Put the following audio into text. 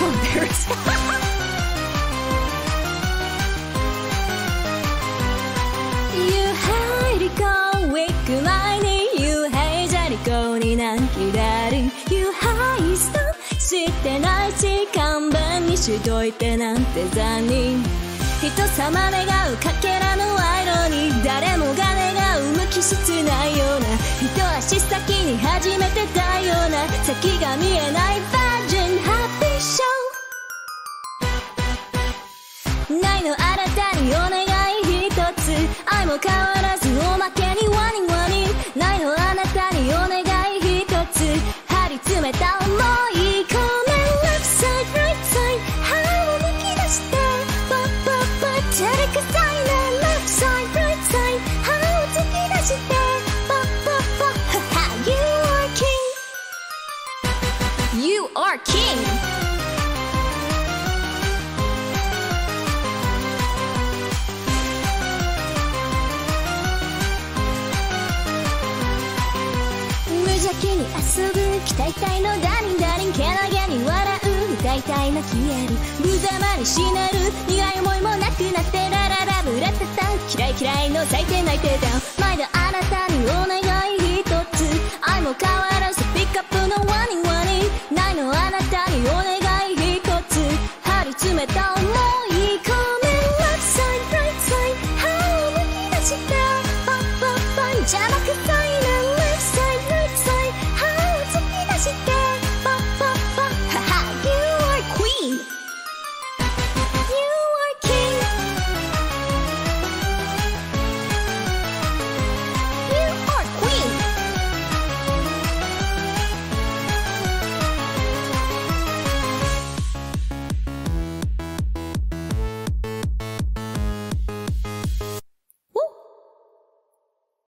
years You hate it go weak 前に You hate じゃりこになんきらり You hate stop 知ってないし看板にしといてなんて残忍。人様願うかけらの賄賂に誰もが願う無機質なような。一足先に始めてたような。先が見えない愛も変わらずおまけにワニワニないのあなたにお願い一つ張り詰めた想い込め Left side right side 歯をむき出してパッパッパ照れくさいね Left side right side 歯を突き出してパッパッパはは You are king You are king 邪気に遊ぶ期待体のダリンダリンけなげに笑う歌いたいの消える無様にしなる苦い思いもなくなってラララブラタタン嫌い嫌いの最低泣いてた